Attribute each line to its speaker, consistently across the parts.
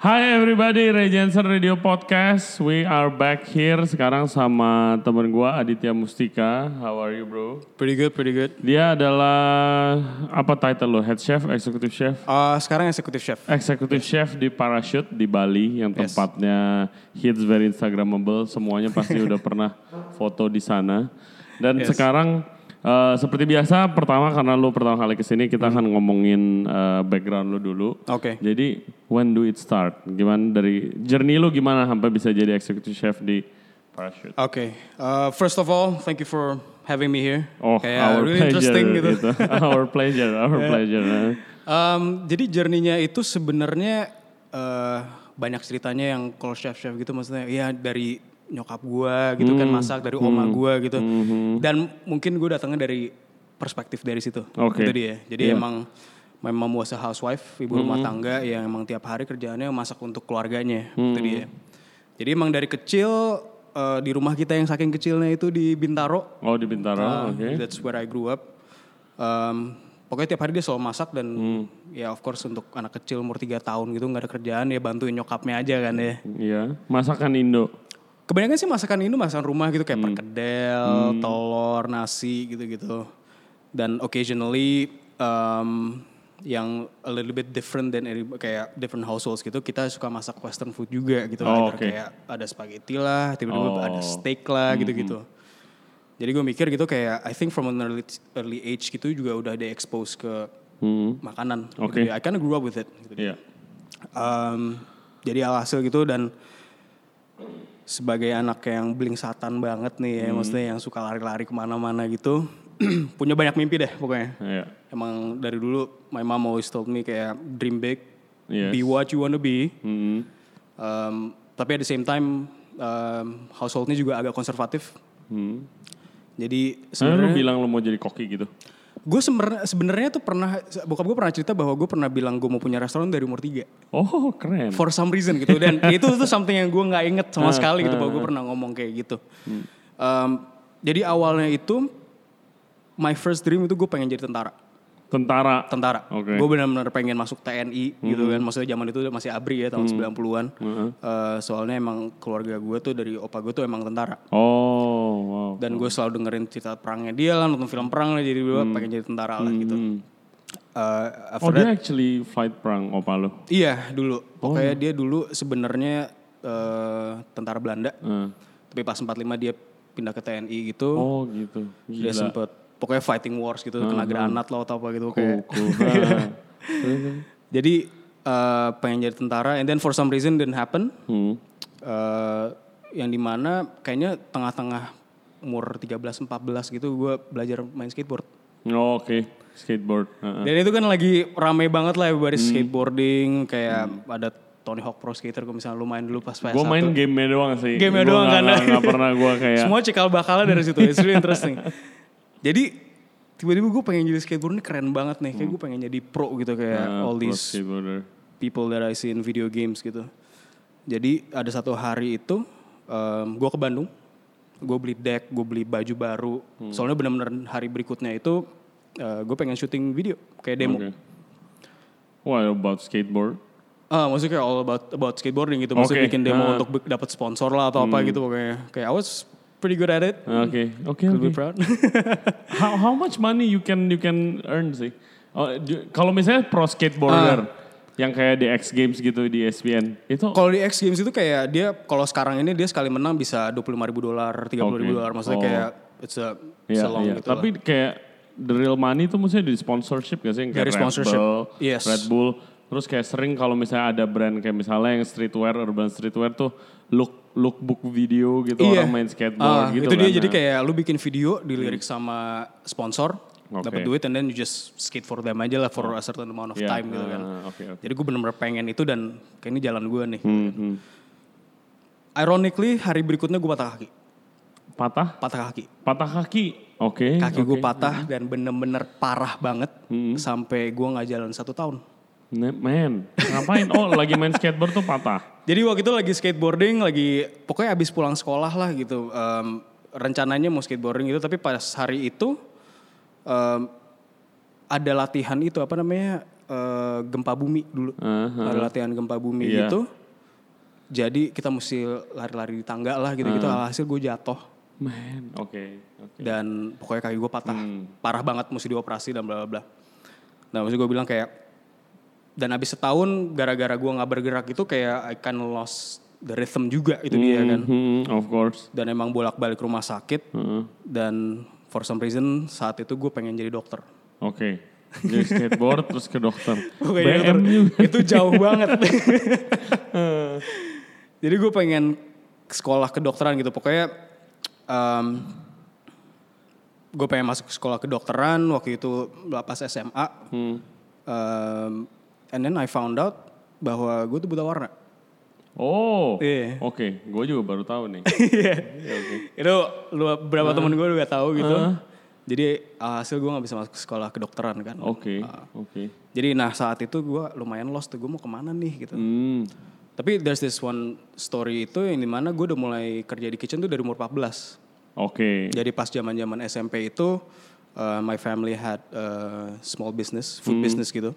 Speaker 1: Hi everybody, Ray Jensen Radio Podcast. We are back here sekarang sama temen gua Aditya Mustika. How are you bro?
Speaker 2: Pretty good, pretty good.
Speaker 1: Dia adalah apa title lo? Head chef, executive chef?
Speaker 2: Uh, sekarang executive chef.
Speaker 1: Executive chef di Parachute di Bali yang
Speaker 2: Yes.
Speaker 1: tempatnya hits very instagramable. Semuanya pasti udah pernah foto di sana. Dan
Speaker 2: Yes.
Speaker 1: sekarang eh, seperti biasa pertama karena lu pertama kali ke sini kita akan ngomongin eh, background lu dulu.
Speaker 2: Oke.
Speaker 1: Jadi when do it start? Gimana dari journey lu gimana sampai bisa jadi executive chef di Parachute?
Speaker 2: Oke. Uh, first of all, thank you for having me here.
Speaker 1: Oh,
Speaker 2: Kayak
Speaker 1: our
Speaker 2: really
Speaker 1: pleasure
Speaker 2: interesting gitu.
Speaker 1: our pleasure, our pleasure.
Speaker 2: Um, jadi journey-nya itu sebenarnya uh, banyak ceritanya yang kalau chef-chef gitu maksudnya ya dari nyokap gua gitu kan
Speaker 1: Hmm.
Speaker 2: masak dari oma gua gitu. Dan mungkin gue datangnya dari perspektif dari situ.
Speaker 1: Oke.
Speaker 2: Itu dia. Jadi
Speaker 1: Iya.
Speaker 2: emang mom was housewife, ibu rumah tangga yang emang tiap hari kerjaannya masak untuk keluarganya. Itu dia. Jadi emang dari kecil uh, di rumah kita yang saking kecilnya itu di Bintaro,
Speaker 1: Oh di Bintaro,
Speaker 2: Uh,
Speaker 1: oke.
Speaker 2: That's where I grew up. Um, pokoknya tiap hari dia selalu masak dan
Speaker 1: Hmm.
Speaker 2: ya of course untuk anak kecil umur 3 tahun gitu nggak ada kerjaan ya bantuin nyokapnya aja kan ya.
Speaker 1: Iya, masakan Indo.
Speaker 2: Kebanyakan sih masakan Indo masakan rumah gitu
Speaker 1: Hmm.
Speaker 2: kayak perkedel, telur, nasi gitu-gitu. Dan occasionally um, yang a little bit different than kayak different households gitu kita suka masak western food juga gitu
Speaker 1: Oh,
Speaker 2: Either
Speaker 1: oke.
Speaker 2: kayak ada spaghetti lah tiba-tiba
Speaker 1: Oh.
Speaker 2: ada steak lah gitu-gitu jadi gue mikir gitu kayak I think from an early, early age gitu juga udah ada expose ke
Speaker 1: Hmm.
Speaker 2: makanan
Speaker 1: Oke.
Speaker 2: gitu. I kinda grew up with it gitu.
Speaker 1: Iya.
Speaker 2: Um, jadi alhasil gitu dan sebagai anak yang bling satan banget nih ya,
Speaker 1: Hmm.
Speaker 2: maksudnya yang suka lari-lari ke mana-mana gitu, punya banyak mimpi deh pokoknya.
Speaker 1: Iya.
Speaker 2: Emang dari dulu my mom always told me kayak dream big,
Speaker 1: Yes.
Speaker 2: be what you wanna be.
Speaker 1: Hmm.
Speaker 2: Um, tapi at the same time um, householdnya juga agak konservatif.
Speaker 1: Hmm.
Speaker 2: Jadi
Speaker 1: Sebenarnya lu
Speaker 2: sebenarnya
Speaker 1: bilang lu mau jadi koki gitu.
Speaker 2: Gue sebenarnya tuh pernah bokap gue pernah cerita bahwa gue pernah bilang gue mau punya restoran dari umur 3
Speaker 1: Oh keren.
Speaker 2: for some reason gitu. Dan itu tuh something yang gue nggak inget sama
Speaker 1: Ah,
Speaker 2: sekali gitu
Speaker 1: ah,
Speaker 2: bahwa gue pernah ngomong kayak gitu. Um, jadi awalnya itu my first dream itu gue pengen jadi tentara
Speaker 1: Tentara.
Speaker 2: tentara
Speaker 1: Oke.
Speaker 2: gue benar-benar pengen masuk TNI gitu kan maksudnya zaman itu masih abri ya tahun 90-an Eh, soalnya emang keluarga gue tuh dari opa gue tuh emang tentara
Speaker 1: Oh wow.
Speaker 2: dan gue selalu dengerin cerita perangnya dia lah nonton film perang lah jadi gue pengen jadi tentara lah gitu
Speaker 1: Hmm.
Speaker 2: Eh,
Speaker 1: Oh
Speaker 2: after
Speaker 1: dia actually fight perang opa lu.
Speaker 2: Iya dulu.
Speaker 1: Oh,
Speaker 2: Pokoknya
Speaker 1: iya.
Speaker 2: dia dulu sebenarnya eh, tentara Belanda.
Speaker 1: Eh.
Speaker 2: Tapi pas 45 dia pindah ke TNI gitu.
Speaker 1: Oh gitu.
Speaker 2: dia
Speaker 1: Gila.
Speaker 2: sempet pokoknya fighting wars gitu, kena granat lah atau apa gitu kayak. Jadi eh, pengen jadi tentara and then for some reason didn't happen.
Speaker 1: Hmm.
Speaker 2: Eh, yang di mana kayaknya tengah-tengah umur 13 14 gitu gue belajar main skateboard.
Speaker 1: Oh, Oke. Skateboard. Heeh.
Speaker 2: Dan itu kan lagi rame banget lah everybody
Speaker 1: Hmm.
Speaker 2: skateboarding kayak ada Tony Hawk Pro Skater kalau misalnya lu main dulu pas PS1.
Speaker 1: Gue main gamenya doang sih.
Speaker 2: Gamenya doang
Speaker 1: nggak-
Speaker 2: kan?
Speaker 1: nggak- nggak pernah gue kayak.
Speaker 2: Semua cikal bakalnya dari situ. It's really interesting. Jadi tiba-tiba gue pengen jadi skateboard ini keren banget nih. Kayak gue pengen jadi pro gitu kayak
Speaker 1: Ah,
Speaker 2: all these
Speaker 1: skateboarder.
Speaker 2: people that I see in video games gitu. Jadi ada satu hari itu gue ke Bandung. Gue beli deck, gue beli baju baru.
Speaker 1: Hmm.
Speaker 2: Soalnya benar-benar hari berikutnya itu gue pengen syuting video kayak demo.
Speaker 1: Oke. What about skateboard?
Speaker 2: Ah, maksudnya kayak all about about skateboarding gitu. Maksudnya
Speaker 1: Oke,
Speaker 2: bikin demo.
Speaker 1: Hmm.
Speaker 2: untuk dapat sponsor lah atau apa gitu pokoknya. Kayak I was pretty good at it.
Speaker 1: Oke, oke,
Speaker 2: Could
Speaker 1: oke.
Speaker 2: be proud.
Speaker 1: How how much money you can you can earn sih? Oh, kalau misalnya pro skateboarder yang kayak di X Games gitu di ESPN itu
Speaker 2: Kalau di X Games itu kayak dia kalau sekarang ini dia sekali menang bisa 25 ribu dolar, 30 ribu
Speaker 1: Oke.
Speaker 2: dolar. Maksudnya
Speaker 1: Oh.
Speaker 2: kayak it's a, it's
Speaker 1: Iya,
Speaker 2: a long
Speaker 1: iya.
Speaker 2: gitu
Speaker 1: Tapi kayak the real money itu maksudnya di sponsorship gak sih? Yang kayak
Speaker 2: Dari
Speaker 1: Red
Speaker 2: sponsorship,
Speaker 1: Bull,
Speaker 2: yes.
Speaker 1: Red Bull. Terus kayak sering kalau misalnya ada brand kayak misalnya yang streetwear, urban streetwear tuh look lookbook video gitu
Speaker 2: Iya.
Speaker 1: orang main skateboard
Speaker 2: Ah,
Speaker 1: gitu
Speaker 2: itu dia
Speaker 1: kan.
Speaker 2: jadi
Speaker 1: Nah.
Speaker 2: kayak lu bikin video dilirik sama sponsor,
Speaker 1: Oke.
Speaker 2: dapat duit and then you just skate for them aja lah for a certain amount of
Speaker 1: Iya,
Speaker 2: time gitu kan.
Speaker 1: ah, Oke, oke.
Speaker 2: Jadi gue bener-bener pengen itu dan kayak ini jalan gue nih.
Speaker 1: Hmm, hmm.
Speaker 2: Ironically hari berikutnya gue patah kaki.
Speaker 1: Patah?
Speaker 2: Patah kaki.
Speaker 1: Patah kaki. Oke.
Speaker 2: Kaki gue
Speaker 1: oke.
Speaker 2: patah dan bener-bener parah banget sampai gue nggak jalan satu tahun.
Speaker 1: Man, ngapain? Oh, lagi main skateboard tuh patah.
Speaker 2: Jadi waktu itu lagi skateboarding, lagi pokoknya abis pulang sekolah lah gitu. Em, rencananya mau skateboarding gitu, tapi pas hari itu em, ada latihan itu apa namanya eh, gempa bumi dulu.
Speaker 1: Aha.
Speaker 2: Ada latihan gempa bumi
Speaker 1: Iya.
Speaker 2: gitu. Jadi kita mesti lari-lari di tangga lah gitu-gitu. Alhasil gue jatuh
Speaker 1: Man, oke, oke.
Speaker 2: dan pokoknya kaki gue patah,
Speaker 1: Hmm.
Speaker 2: parah banget mesti dioperasi dan bla bla bla. Nah maksud gue bilang kayak dan habis setahun gara-gara gue nggak bergerak itu kayak I kind of lost the rhythm juga itu dia kan.
Speaker 1: Hmm, of course.
Speaker 2: Dan emang bolak-balik rumah sakit
Speaker 1: Heeh.
Speaker 2: dan for some reason saat itu gue pengen jadi dokter.
Speaker 1: Oke. Jadi skateboard terus ke dokter. BM juga.
Speaker 2: itu jauh banget. Jadi gue pengen sekolah kedokteran gitu. Pokoknya gue pengen masuk sekolah kedokteran waktu itu pas SMA.
Speaker 1: Hmm.
Speaker 2: Um, and then I found out bahwa gue tuh buta warna.
Speaker 1: Oh,
Speaker 2: Iya.
Speaker 1: oke. Gue juga baru tahu nih.
Speaker 2: Iya.
Speaker 1: Iya, oke.
Speaker 2: itu lu beberapa temen gue udah tahu gitu. Jadi hasil gue nggak bisa masuk sekolah kedokteran kan.
Speaker 1: Oke, oke.
Speaker 2: Jadi nah saat itu gue lumayan lost tuh gue mau ke mana nih gitu.
Speaker 1: Hmm.
Speaker 2: Tapi there's this one story itu yang di mana gue udah mulai kerja di kitchen tuh dari umur 14.
Speaker 1: Oke.
Speaker 2: Jadi pas zaman zaman SMP itu, uh, my family had uh, small business, food business gitu.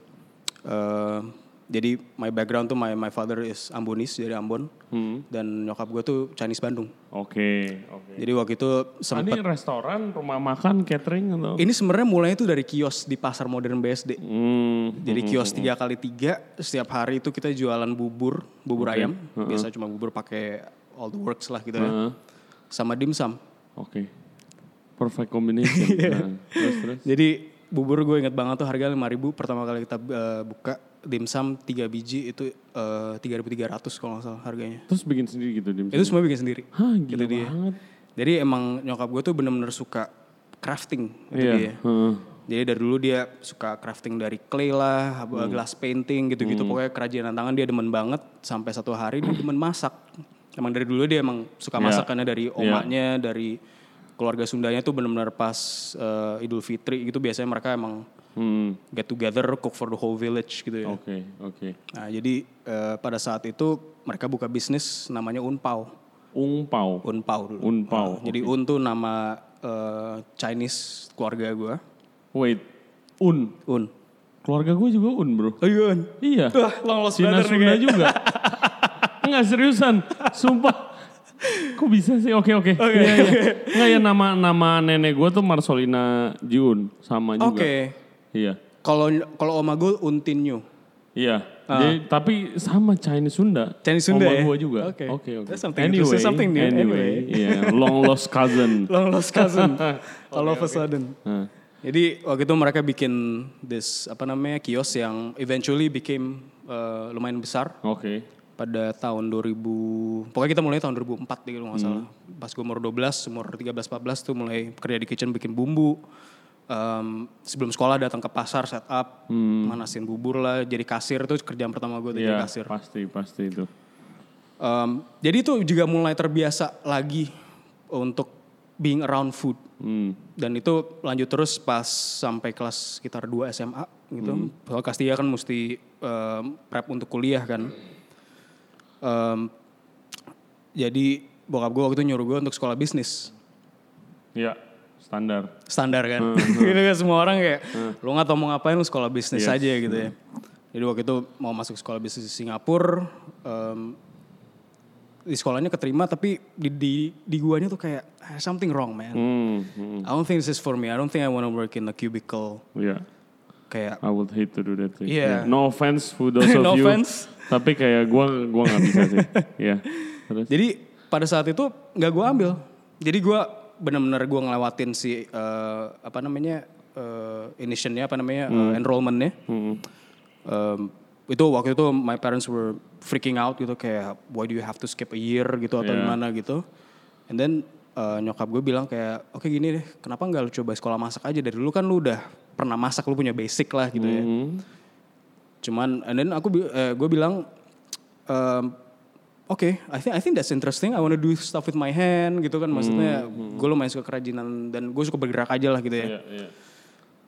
Speaker 2: Uh, jadi my background tuh my my father is Ambonis dari Ambon
Speaker 1: Hmm.
Speaker 2: dan nyokap gue tuh Chinese Bandung.
Speaker 1: Oke, oke.
Speaker 2: Jadi waktu itu sempet
Speaker 1: Ini restoran, rumah makan, catering atau?
Speaker 2: ini sebenarnya mulainya tuh dari kios di pasar modern BSD.
Speaker 1: Hmm.
Speaker 2: Jadi kios tiga kali tiga setiap hari itu kita jualan bubur, bubur ayam. Biasa cuma bubur pakai all the works lah gitu ya.
Speaker 1: Heeh.
Speaker 2: Sama dimsum.
Speaker 1: Oke. Perfect combination. nah, terus terus.
Speaker 2: Jadi bubur gue inget banget tuh harga 5000 pertama kali kita eh, buka dimsum 3 biji itu eh, 3300 kalau nggak salah harganya.
Speaker 1: Terus bikin sendiri gitu dim.
Speaker 2: Itu semua bikin sendiri.
Speaker 1: Hah, gila
Speaker 2: Itu dia.
Speaker 1: banget.
Speaker 2: Jadi emang nyokap gue tuh bener-bener suka crafting itu
Speaker 1: Iya.
Speaker 2: dia.
Speaker 1: heeh.
Speaker 2: Jadi dari dulu dia suka crafting dari clay lah,
Speaker 1: Hmm.
Speaker 2: glass painting gitu-gitu. Pokoknya kerajinan tangan dia demen banget. Sampai satu hari dia demen masak. Emang dari dulu dia emang suka
Speaker 1: Iya.
Speaker 2: masak karena dari omaknya, dari keluarga Sundanya tuh bener-bener pas eh, Idul Fitri gitu. Biasanya mereka emang
Speaker 1: Hmm.
Speaker 2: get together, cook for the whole village gitu ya.
Speaker 1: Oke, oke.
Speaker 2: Nah jadi eh, pada saat itu mereka buka bisnis namanya Unpau.
Speaker 1: Ungpau.
Speaker 2: Unpau dulu.
Speaker 1: Unpau,
Speaker 2: Nah, Jadi Un tuh nama eh, Chinese keluarga gue.
Speaker 1: Wait. Un.
Speaker 2: Un.
Speaker 1: Keluarga gue juga Un, Bro.
Speaker 2: Oh iya Un.
Speaker 1: Iya.
Speaker 2: Wah, long lost
Speaker 1: Cina
Speaker 2: brother
Speaker 1: Sunda juga. Enggak seriusan. Sumpah. Kok bisa sih? Oke oke. Iya iya. Enggak ya nama nama nenek gue tuh Marsolina Jiun sama juga.
Speaker 2: Oke.
Speaker 1: Iya.
Speaker 2: Kalau kalau oma gue Untinyu.
Speaker 1: Iya. Jadi tapi sama Chinese Sunda.
Speaker 2: Chinese Sunda
Speaker 1: Oma
Speaker 2: ya?
Speaker 1: gua juga.
Speaker 2: Oke.
Speaker 1: Oke oke.
Speaker 2: That's something
Speaker 1: Anyway,
Speaker 2: interesting, something new.
Speaker 1: Anyway,
Speaker 2: Anyway.
Speaker 1: iya. Long lost cousin.
Speaker 2: Long lost cousin. All of a sudden.
Speaker 1: Nah,
Speaker 2: Jadi waktu itu mereka bikin this apa namanya kios yang eventually became uh, lumayan besar
Speaker 1: Oke.
Speaker 2: Pada tahun 2000. Pokoknya kita mulai tahun 2004 deh kalau nggak salah. Pas gue umur 12, umur 13 14 tuh mulai kerja di kitchen bikin bumbu. Um, sebelum sekolah datang ke pasar set up, manasin bubur lah, jadi kasir itu kerjaan pertama gue jadi
Speaker 1: Iya
Speaker 2: kasir.
Speaker 1: pasti pasti itu.
Speaker 2: Um, jadi itu juga mulai terbiasa lagi untuk being around food.
Speaker 1: Hmm.
Speaker 2: Dan itu lanjut terus pas sampai kelas sekitar 2 SMA gitu. Soal kelas 3 kan mesti um, prep untuk kuliah kan. Um, jadi bokap gue waktu itu nyuruh gue untuk sekolah bisnis.
Speaker 1: Iya. Standar.
Speaker 2: Standar kan. gitu kan semua orang kayak, lu gak tau mau ngapain lu sekolah bisnis
Speaker 1: Yes.
Speaker 2: aja gitu ya. Jadi waktu itu mau masuk sekolah bisnis di Singapura. um, di sekolahnya keterima tapi di, di, di guanya tuh kayak "Ah, something wrong man.
Speaker 1: Hmm. hmm.
Speaker 2: I don't think this is for me. I don't think I want to work in a cubicle.
Speaker 1: Iya.
Speaker 2: Kayak
Speaker 1: I would hate to do that sih.
Speaker 2: Iya.
Speaker 1: Yeah, No offense for those of
Speaker 2: No
Speaker 1: you.
Speaker 2: offense.
Speaker 1: Tapi kayak gua gua nggak bisa sih. Iya. Terus.
Speaker 2: jadi pada saat itu nggak gue ambil. Jadi gue benar-benar gue ngelewatin si eh, apa namanya uh, initialnya apa namanya eh, enrollmentnya.
Speaker 1: Hmm.
Speaker 2: Um, itu waktu itu my parents were freaking out gitu kayak why do you have to skip a year gitu atau
Speaker 1: Yeah.
Speaker 2: gimana gitu. And then eh, nyokap gue bilang kayak oke gini deh kenapa nggak lu coba sekolah masak aja dari dulu kan lu udah pernah masak lu punya basic lah gitu ya.
Speaker 1: Hmm.
Speaker 2: Cuman and then aku eh, gue bilang um, oke I think I think that's interesting I wanna do stuff with my hand gitu kan maksudnya gue lumayan suka kerajinan dan gue suka bergerak aja lah gitu ya.
Speaker 1: Iya, iya.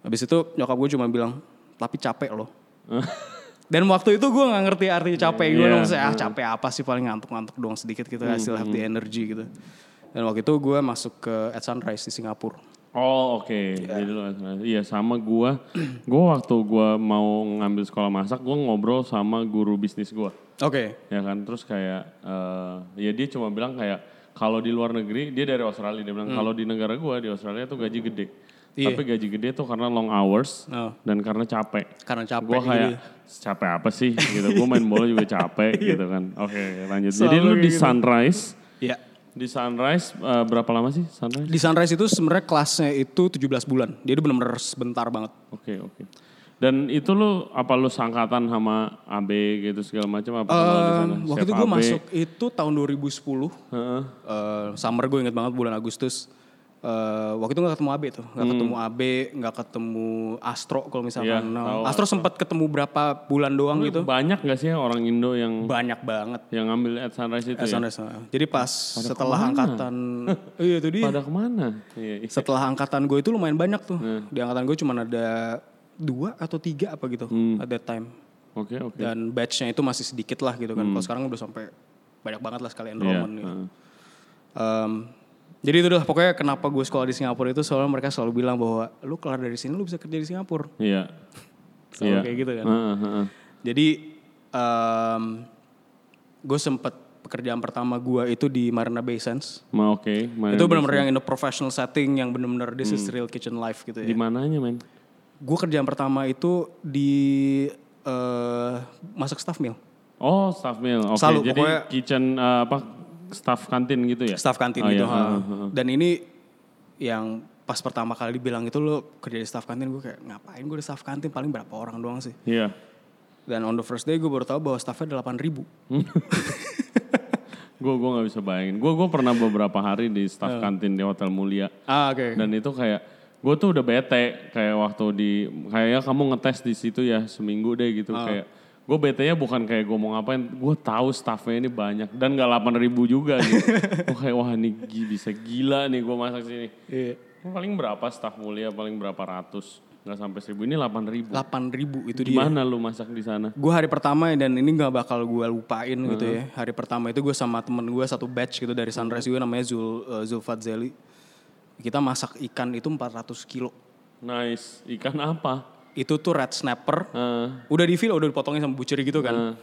Speaker 2: Habis itu nyokap gue cuma bilang tapi capek loh. Dan waktu itu gue nggak ngerti arti capek. Gue
Speaker 1: Iya.
Speaker 2: langsung ah capek apa sih paling ngantuk-ngantuk doang sedikit gitu. I still have the energy gitu. Dan waktu itu gue masuk ke At Sunrise di Singapura.
Speaker 1: Oh oke, jadi lu iya sama gua. gua waktu gua mau ngambil sekolah masak, gua ngobrol sama guru bisnis gua.
Speaker 2: Oke.
Speaker 1: Ya kan, terus kayak eh, ya dia cuma bilang kayak kalau di luar negeri dia dari Australia dia bilang kalau di negara gua di Australia tuh gaji gede.
Speaker 2: Iya.
Speaker 1: Tapi gaji gede tuh karena long hours
Speaker 2: Oh.
Speaker 1: dan karena capek.
Speaker 2: Karena capek.
Speaker 1: Gue kayak
Speaker 2: jadi-
Speaker 1: capek apa sih gitu. Gue main bola juga capek gitu kan. Oke lanjut. Jadi
Speaker 2: Selalu
Speaker 1: lu
Speaker 2: kayak
Speaker 1: di
Speaker 2: gitu.
Speaker 1: Sunrise.
Speaker 2: Iya.
Speaker 1: Di Sunrise eh, berapa lama sih Sunrise?
Speaker 2: Di Sunrise itu sebenarnya kelasnya itu 17 bulan. Dia itu benar-benar sebentar banget.
Speaker 1: Oke oke. Dan itu lu apa lu sangkatan sama AB gitu segala macam apa kenal di sana?
Speaker 2: Um, waktu itu gue masuk itu tahun 2010.
Speaker 1: Heeh.
Speaker 2: Eh, summer gue inget banget bulan Agustus. Eh, waktu itu gak ketemu AB tuh, gak ketemu AB, gak ketemu Astro kalau misalkan.
Speaker 1: Hmm. Iya,
Speaker 2: Nah,
Speaker 1: tahu
Speaker 2: Astro sempat ketemu berapa bulan doang
Speaker 1: Lu
Speaker 2: gitu.
Speaker 1: Banyak gak sih orang Indo yang
Speaker 2: Banyak banget.
Speaker 1: yang ngambil at Sunrise itu
Speaker 2: Eh,
Speaker 1: ya?
Speaker 2: Sunrise, nah. Jadi pas setelah
Speaker 1: ke mana?
Speaker 2: angkatan, iya itu dia.
Speaker 1: Pada ke mana? Iya. iya.
Speaker 2: Setelah angkatan gue itu lumayan banyak tuh.
Speaker 1: Hmm.
Speaker 2: Di angkatan gue cuma ada dua atau tiga apa gitu
Speaker 1: Hmm.
Speaker 2: at that time.
Speaker 1: Oke oke.
Speaker 2: Dan batchnya itu masih sedikit lah gitu kan. Kalau sekarang udah sampai banyak banget lah sekali
Speaker 1: Hmm.
Speaker 2: Enrollment. gitu.
Speaker 1: heeh.
Speaker 2: Um, jadi itu dah pokoknya kenapa gue sekolah di Singapura itu soalnya mereka selalu bilang bahwa lu kelar dari sini lu bisa kerja di Singapura.
Speaker 1: Iya.
Speaker 2: Selalu
Speaker 1: Iya.
Speaker 2: kayak gitu kan.
Speaker 1: Heeh, heeh.
Speaker 2: Jadi um, gue sempet pekerjaan pertama gue itu di Marina Bay Sands.
Speaker 1: Ma oke. main
Speaker 2: itu
Speaker 1: di-
Speaker 2: benar-benar yang in a professional setting yang benar-benar this is real kitchen life gitu
Speaker 1: Di
Speaker 2: ya.
Speaker 1: mananya men?
Speaker 2: Gue kerjaan pertama itu di eh, masak staff meal.
Speaker 1: Oh, staff meal. Oke,
Speaker 2: Selalu,
Speaker 1: jadi
Speaker 2: pokoknya-
Speaker 1: kitchen eh, apa staff kantin gitu ya?
Speaker 2: Staff kantin
Speaker 1: Oh,
Speaker 2: gitu.
Speaker 1: iya,
Speaker 2: ha. Dan ini yang pas pertama kali dibilang itu lo kerja di staff kantin gue kayak ngapain gue di staff kantin paling berapa orang doang sih.
Speaker 1: Iya.
Speaker 2: Dan on the first day gue baru tahu bahwa staffnya 8 ribu.
Speaker 1: Gue gue nggak bisa bayangin. Gue gue pernah beberapa hari di staff kantin di Hotel Mulia
Speaker 2: Ah oke.
Speaker 1: dan itu kayak gue tuh udah bete kayak waktu di kayaknya kamu ngetes di situ ya seminggu deh gitu
Speaker 2: Ah.
Speaker 1: kayak gue bete nya bukan kayak gue mau ngapain gue tahu staffnya ini banyak dan gak 8 ribu juga gitu gue kayak wah ini bisa gila nih gue masak sini
Speaker 2: Iya.
Speaker 1: paling berapa staff mulia paling berapa ratus nggak sampai seribu ini 8 ribu
Speaker 2: 8 ribu itu dia.
Speaker 1: gimana lu masak di sana
Speaker 2: Gue hari pertama dan ini gak bakal gue lupain gitu ya. Hari pertama itu gue sama temen gue satu batch gitu dari Sunrise juga namanya Zul uh, Zulfat Zeli. Kita masak ikan itu 400 kilo.
Speaker 1: nice ikan apa
Speaker 2: Itu tuh red snapper.
Speaker 1: Eh,
Speaker 2: Udah di udah dipotongin sama butchery gitu kan.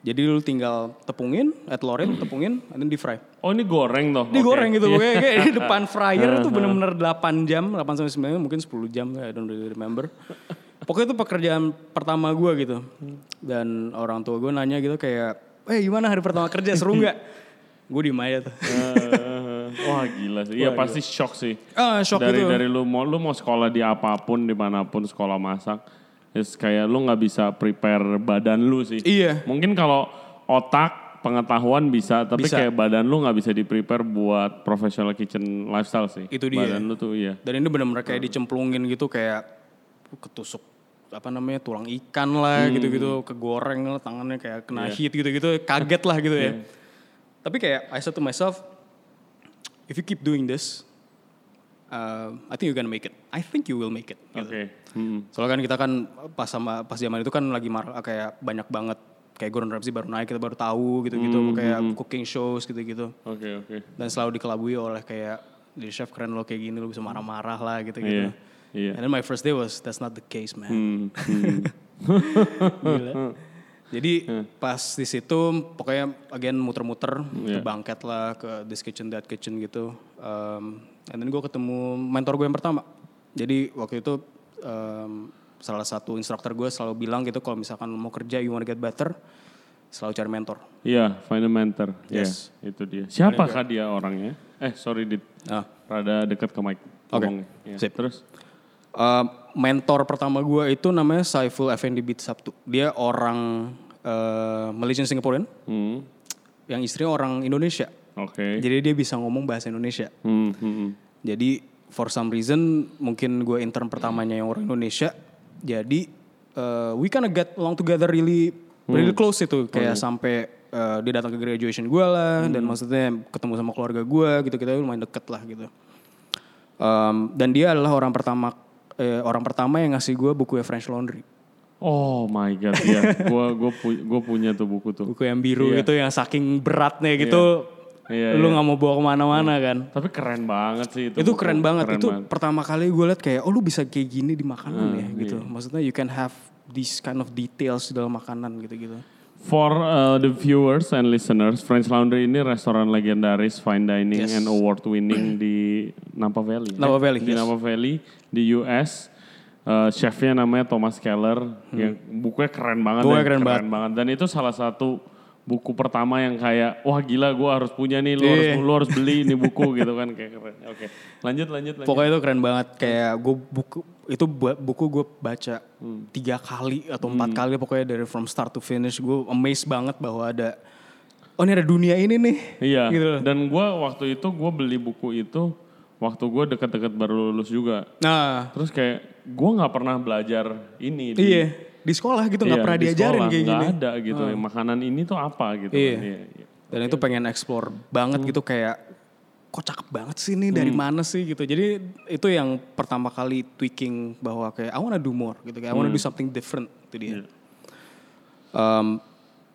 Speaker 2: Jadi lu tinggal tepungin, eh, telorin, tepungin, and then di fry.
Speaker 1: oh ini goreng toh
Speaker 2: Digoreng
Speaker 1: Oke.
Speaker 2: gitu pokoknya kayak di depan fryer itu bener-bener 8 jam, 8 sampai 9 mungkin 10 jam, I don't really remember. Pokoknya itu pekerjaan pertama gue gitu. Dan orang tua gue nanya gitu kayak, eh gimana hari pertama kerja seru nggak? gue diem aja tuh.
Speaker 1: Wah gila sih. Iya pasti shock sih.
Speaker 2: Ah, shock
Speaker 1: dari
Speaker 2: gitu.
Speaker 1: dari lu mau lu mau sekolah di apa pun di mana pun sekolah masak, is kayak lu nggak bisa prepare badan lu sih.
Speaker 2: Iya.
Speaker 1: Mungkin kalau otak pengetahuan bisa, tapi
Speaker 2: Bisa.
Speaker 1: kayak badan lu nggak bisa di prepare buat professional kitchen lifestyle sih.
Speaker 2: Itu dia.
Speaker 1: Badan lu tuh iya.
Speaker 2: Dan ini bener-bener kayak dicemplungin gitu kayak ketusuk apa namanya tulang ikan lah gitu-gitu kegoreng lah tangannya kayak kena heat gitu-gitu kaget lah gitu ya. Tapi kayak I said to myself if you keep doing this uh, I think you're gonna make it. I think you will make it.
Speaker 1: Oke.
Speaker 2: gitu.
Speaker 1: Hmm.
Speaker 2: Soalnya kan kita kan pas sama pas zaman itu kan lagi mar kayak banyak banget kayak Gordon Ramsay baru naik kita baru tahu gitu-gitu kayak cooking shows gitu-gitu.
Speaker 1: Oke oke.
Speaker 2: Dan selalu dikelabui oleh kayak jadi chef keren lo kayak gini lo bisa marah-marah lah gitu-gitu.
Speaker 1: Iya. Iya.
Speaker 2: And then my first day was that's not the case man.
Speaker 1: Hmm, hmm.
Speaker 2: Gila. Jadi pas di situ pokoknya again muter-muter ke
Speaker 1: Iya.
Speaker 2: bangket lah ke this kitchen that kitchen gitu. Um, and then gue ketemu mentor gue yang pertama. Jadi waktu itu um, salah satu instruktur gue selalu bilang gitu kalau misalkan mau kerja you wanna get better selalu cari mentor.
Speaker 1: Iya, find a mentor.
Speaker 2: Yes.
Speaker 1: itu dia. Siapakah dia orangnya? Eh, sorry, Dit.
Speaker 2: Ah.
Speaker 1: Rada dekat ke mic.
Speaker 2: Oke.
Speaker 1: Iya.
Speaker 2: sip.
Speaker 1: Terus?
Speaker 2: Uh, mentor pertama gue itu namanya Saiful Effendi Bit Sabtu. Dia orang uh, Malaysian Singaporean
Speaker 1: Hmm.
Speaker 2: yang istrinya orang Indonesia.
Speaker 1: Oke.
Speaker 2: Jadi dia bisa ngomong bahasa Indonesia.
Speaker 1: Hmm, hmm, hmm.
Speaker 2: Jadi for some reason mungkin gue intern pertamanya yang orang Indonesia. Jadi uh, we kinda get along together really really close itu kayak sampai uh, dia datang ke graduation gue lah dan maksudnya ketemu sama keluarga gue gitu kita lumayan deket lah gitu. Um, dan dia adalah orang pertama eh, orang pertama yang ngasih gue buku French Laundry.
Speaker 1: Oh my god, iya. gua gua pu- gua punya tuh buku tuh.
Speaker 2: Buku yang biru itu yang saking beratnya gitu
Speaker 1: Iya,
Speaker 2: lu
Speaker 1: iya.
Speaker 2: nggak mau bawa ke mana-mana kan.
Speaker 1: Tapi keren banget sih itu.
Speaker 2: Itu
Speaker 1: buku.
Speaker 2: keren banget.
Speaker 1: Keren
Speaker 2: itu
Speaker 1: banget.
Speaker 2: pertama kali gue liat kayak, oh lu bisa kayak gini di makanan
Speaker 1: Hmm,
Speaker 2: ya gitu.
Speaker 1: iya.
Speaker 2: Maksudnya you can have these kind of details di dalam makanan gitu-gitu.
Speaker 1: For uh, the viewers and listeners, French Laundry ini restoran legendaris fine dining
Speaker 2: Yes.
Speaker 1: and award winning di Napa Valley.
Speaker 2: Napa Valley,
Speaker 1: Di
Speaker 2: yes.
Speaker 1: Napa Valley di US. Uh, chefnya namanya Thomas Keller yang bukunya keren banget.
Speaker 2: Hmm. Bukunya
Speaker 1: dan
Speaker 2: keren
Speaker 1: banget. Dan itu salah satu buku pertama yang kayak wah gila gue harus punya nih lu harus
Speaker 2: Iya.
Speaker 1: lu harus beli ini buku gitu kan kayak keren. Oke. Lanjut lanjut lanjut.
Speaker 2: Pokoknya itu keren banget. Kayak gue buku itu buku gue baca tiga kali atau empat kali pokoknya dari from start to finish gue amazed banget bahwa ada oh ini ada dunia ini nih.
Speaker 1: Iya.
Speaker 2: Gitu.
Speaker 1: Dan gue waktu itu gue beli buku itu waktu gue deket-deket baru lulus juga.
Speaker 2: Nah,
Speaker 1: Terus kayak gue nggak pernah belajar ini di,
Speaker 2: iya di sekolah gitu nggak
Speaker 1: iya,
Speaker 2: pernah
Speaker 1: di
Speaker 2: diajarin
Speaker 1: sekolah,
Speaker 2: kayak
Speaker 1: nggak
Speaker 2: gini.
Speaker 1: ada gitu. Makanan ini tuh apa gitu.
Speaker 2: Iya.
Speaker 1: kan. Iya, iya.
Speaker 2: Dan itu pengen explore banget gitu kayak kok cakep banget sih nih dari mana sih gitu. Jadi itu yang pertama kali tweaking bahwa kayak I wanna do more gitu kayak I wanna do something different itu dia.
Speaker 1: Iya.
Speaker 2: Um,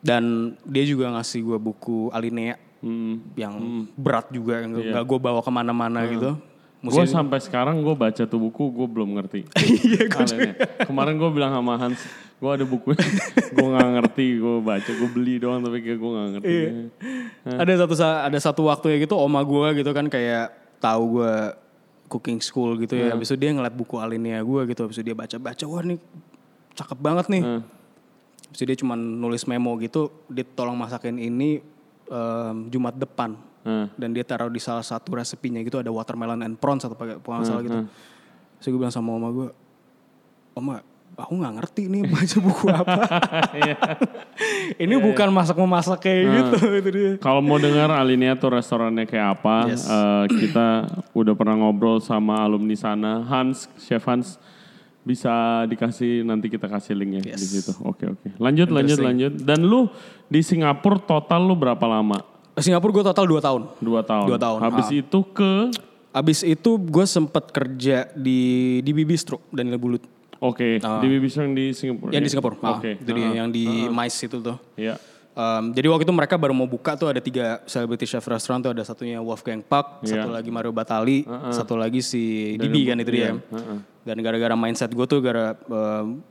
Speaker 2: dan dia juga ngasih gue buku Alinea
Speaker 1: Hmm.
Speaker 2: yang berat juga yang nggak gue bawa ke mana-mana gitu.
Speaker 1: Gue sampai sekarang gue baca tuh buku gue belum ngerti.
Speaker 2: Iya,
Speaker 1: ya. Kemarin gue bilang sama Hans, gue ada buku gue nggak ngerti, gue baca, gue beli doang tapi kayak gue nggak ngerti.
Speaker 2: Iya. Ada satu sa- ada satu waktu ya gitu oma gue gitu kan kayak tahu gue cooking school gitu ya. Habis itu dia ngeliat buku Alinea gue gitu. Habis itu dia baca-baca wah nih cakep banget nih.
Speaker 1: Hmm.
Speaker 2: Habis itu dia cuma nulis memo gitu. Dia tolong masakin ini em, Jumat depan.
Speaker 1: Hmm.
Speaker 2: Dan dia taruh di salah satu resepinya gitu ada watermelon and prawns atau pakai nggak salah gitu. Terus gue bilang sama oma gue, Oma, aku nggak ngerti nih baca buku apa.
Speaker 1: Iya.
Speaker 2: Ini bukan masak memasak kayak gitu itu dia.
Speaker 1: Kalau mau dengar Alinea tuh restorannya kayak apa,
Speaker 2: Yes.
Speaker 1: eh, kita udah pernah ngobrol sama alumni sana, Hans, Chef Hans, bisa dikasih nanti kita kasih linknya
Speaker 2: Yes.
Speaker 1: di situ. Oke oke. Lanjut lanjut lanjut. Dan lu di Singapura total lu berapa lama?
Speaker 2: Singapura gue total 2 tahun.
Speaker 1: Dua tahun.
Speaker 2: Dua tahun,
Speaker 1: Habis
Speaker 2: ah.
Speaker 1: itu ke,
Speaker 2: Abis itu gue sempet kerja di di Bibistro Daniel Bulut.
Speaker 1: oke, di Bibis yang di Singapura.
Speaker 2: Yang
Speaker 1: ya?
Speaker 2: di Singapura. Ah,
Speaker 1: Oke.
Speaker 2: Itu dia yang di Mais itu tuh.
Speaker 1: Iya.
Speaker 2: Um, jadi waktu itu mereka baru mau buka tuh ada tiga celebrity chef restaurant tuh ada satunya Wolfgang Puck,
Speaker 1: Iya.
Speaker 2: satu lagi Mario Batali, satu lagi si Didi kan itu dia. Dan gara-gara mindset gue tuh gara um,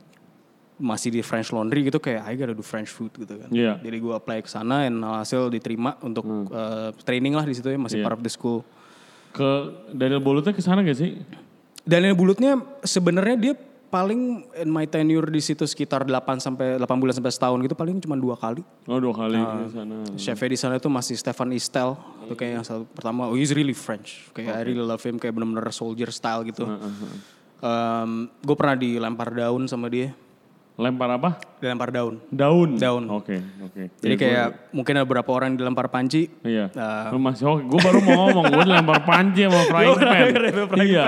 Speaker 2: masih di French Laundry gitu kayak I gotta do French food gitu kan.
Speaker 1: Iya.
Speaker 2: Jadi gue apply ke sana dan hasil diterima untuk uh, training lah di situ ya masih
Speaker 1: Iya.
Speaker 2: part of the school.
Speaker 1: Ke Daniel Bolutnya ke sana gak sih?
Speaker 2: Daniel Bulutnya sebenarnya dia paling in my tenure di situ sekitar 8 sampai 8 bulan sampai setahun gitu paling cuma dua kali.
Speaker 1: Oh dua kali
Speaker 2: Ah.
Speaker 1: ke sana.
Speaker 2: Chefnya di sana itu masih Stefan Istel. Itu kayak yang satu pertama, oh he's really French. Kayak I really love him kayak bener-bener soldier style gitu. gue pernah dilempar daun sama dia.
Speaker 1: Lempar apa?
Speaker 2: Dilempar daun.
Speaker 1: Daun.
Speaker 2: Daun.
Speaker 1: Oke oke.
Speaker 2: Jadi kayak mungkin ada beberapa orang dilempar panci.
Speaker 1: Iya. Lu masih oke. Gue baru mau ngomong, gue dilempar panci sama frying pan. iya.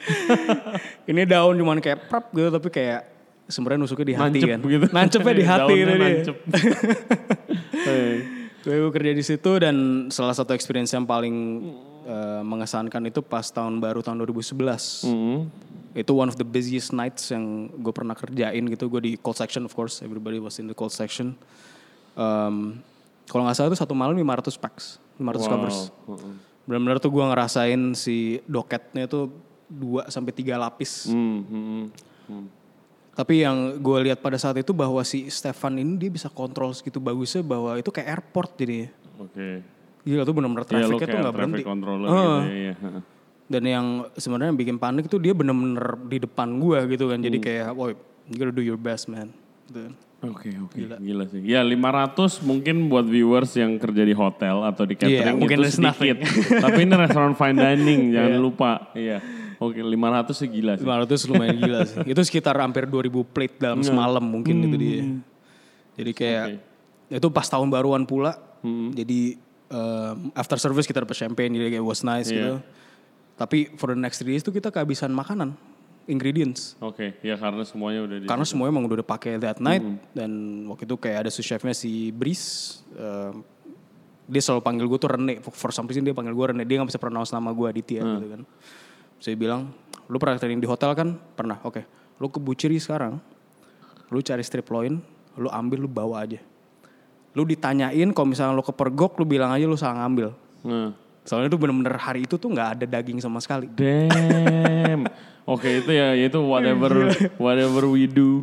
Speaker 2: Ini daun cuman kayak prap gitu tapi kayak sebenarnya nusuknya di hati
Speaker 1: Nancep
Speaker 2: kan.
Speaker 1: gitu.
Speaker 2: Nancepnya di hati
Speaker 1: Daunnya
Speaker 2: itu dia.
Speaker 1: nancep. Eh,
Speaker 2: Gue kerja di situ dan salah satu experience yang paling eh, mengesankan itu pas tahun baru tahun 2011.
Speaker 1: mm,
Speaker 2: Itu one of the busiest nights yang gue pernah kerjain gitu. Gue di cold section of course, everybody was in the cold section. Um, kalau nggak salah itu satu malam 500 packs, 500 covers.
Speaker 1: Heeh.
Speaker 2: Benar-benar tuh gue ngerasain si doketnya tuh 2 sampai 3 lapis.
Speaker 1: Hmm, hmm, hmm.
Speaker 2: Tapi yang gue lihat pada saat itu bahwa si Stefan ini dia bisa kontrol segitu bagusnya bahwa itu kayak airport jadi.
Speaker 1: Oke.
Speaker 2: Gila tuh benar-benar
Speaker 1: Iya
Speaker 2: trafficnya tuh
Speaker 1: kayak
Speaker 2: nggak berhenti.
Speaker 1: controller
Speaker 2: Heeh.
Speaker 1: gitu ya. Iya.
Speaker 2: Dan yang sebenarnya bikin panik itu dia bener-bener di depan gua gitu kan.
Speaker 1: Hmm.
Speaker 2: Jadi kayak, woi, you gotta do your best man. Gitu.
Speaker 1: Oke oke gila. sih. Ya 500 mungkin buat viewers yang kerja di hotel atau di catering
Speaker 2: Iya, mungkin
Speaker 1: itu sedikit. Tapi ini restoran fine dining jangan lupa. Iya. Oke 500 sih gila sih.
Speaker 2: 500 lumayan gila sih. Itu sekitar hampir 2000 plate dalam semalam mungkin itu dia. Jadi kayak, itu pas tahun baruan pula. Jadi um, after service kita dapat champagne jadi kayak was nice gitu. Tapi for the next three days tuh kita kehabisan makanan, ingredients.
Speaker 1: Oke ya karena semuanya udah di.
Speaker 2: Karena semuanya emang udah pakai that night dan waktu itu kayak ada sous chefnya si Brice um, dia selalu panggil gue tuh Rene. For, some reason dia panggil gue Rene dia gak bisa pronounce nama gue Aditya gitu kan. Saya bilang lu pernah training di hotel kan? Pernah oke. Lu ke butchery sekarang lu cari strip loin lu ambil lu bawa aja. Lu ditanyain kalau misalnya lu kepergok lu bilang aja lu salah ngambil.
Speaker 1: Nah.
Speaker 2: Soalnya itu bener-bener hari itu tuh nggak ada daging sama sekali.
Speaker 1: Damn. Oke itu ya itu whatever whatever we do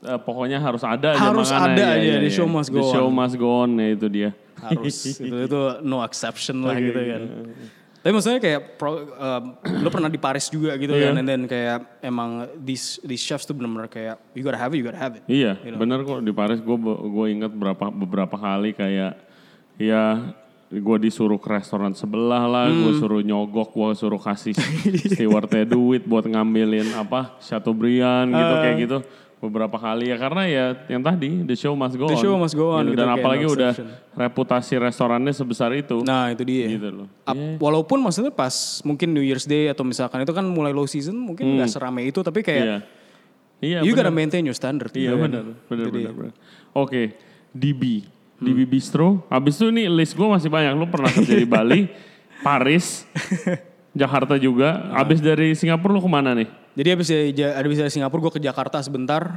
Speaker 1: eh, pokoknya harus ada aja
Speaker 2: Harus
Speaker 1: makanannya.
Speaker 2: ada
Speaker 1: Ya,
Speaker 2: aja,
Speaker 1: ya,
Speaker 2: the
Speaker 1: ya.
Speaker 2: show must
Speaker 1: The
Speaker 2: go
Speaker 1: show
Speaker 2: on.
Speaker 1: must go on ya itu dia.
Speaker 2: Harus itu itu no exception lah gitu kan. Tapi maksudnya kayak pro, um, lo pernah di Paris juga gitu
Speaker 1: Iya.
Speaker 2: kan, and then kayak emang these these chefs tuh bener-bener kayak you gotta have it, you gotta have it.
Speaker 1: Iya, bener kok di Paris gue gue inget berapa beberapa kali kayak ya gue disuruh ke restoran sebelah lah, gue
Speaker 2: Hmm.
Speaker 1: suruh nyogok, gue suruh kasih stewardnya duit buat ngambilin apa Chateaubriand gitu
Speaker 2: Ah.
Speaker 1: kayak gitu beberapa kali ya karena ya yang tadi the show must go
Speaker 2: The
Speaker 1: on.
Speaker 2: show must go on
Speaker 1: Gitu.
Speaker 2: gitu,
Speaker 1: dan apalagi
Speaker 2: no
Speaker 1: udah reputasi restorannya sebesar itu
Speaker 2: Nah itu dia.
Speaker 1: gitu loh.
Speaker 2: Ap- Walaupun maksudnya pas mungkin New Year's Day atau misalkan itu kan mulai low season mungkin nggak serame itu tapi kayak
Speaker 1: Iya. Iya,
Speaker 2: you
Speaker 1: bener.
Speaker 2: gotta maintain your standard.
Speaker 1: Iya benar, benar, benar, benar. Oke, DB, DB Bistro. Habis itu nih list gue masih banyak. Lu pernah kerja di Bali, Paris, Jakarta juga. Habis dari Singapura lu ke mana nih?
Speaker 2: Jadi abis dari, Singapura gue ke Jakarta sebentar.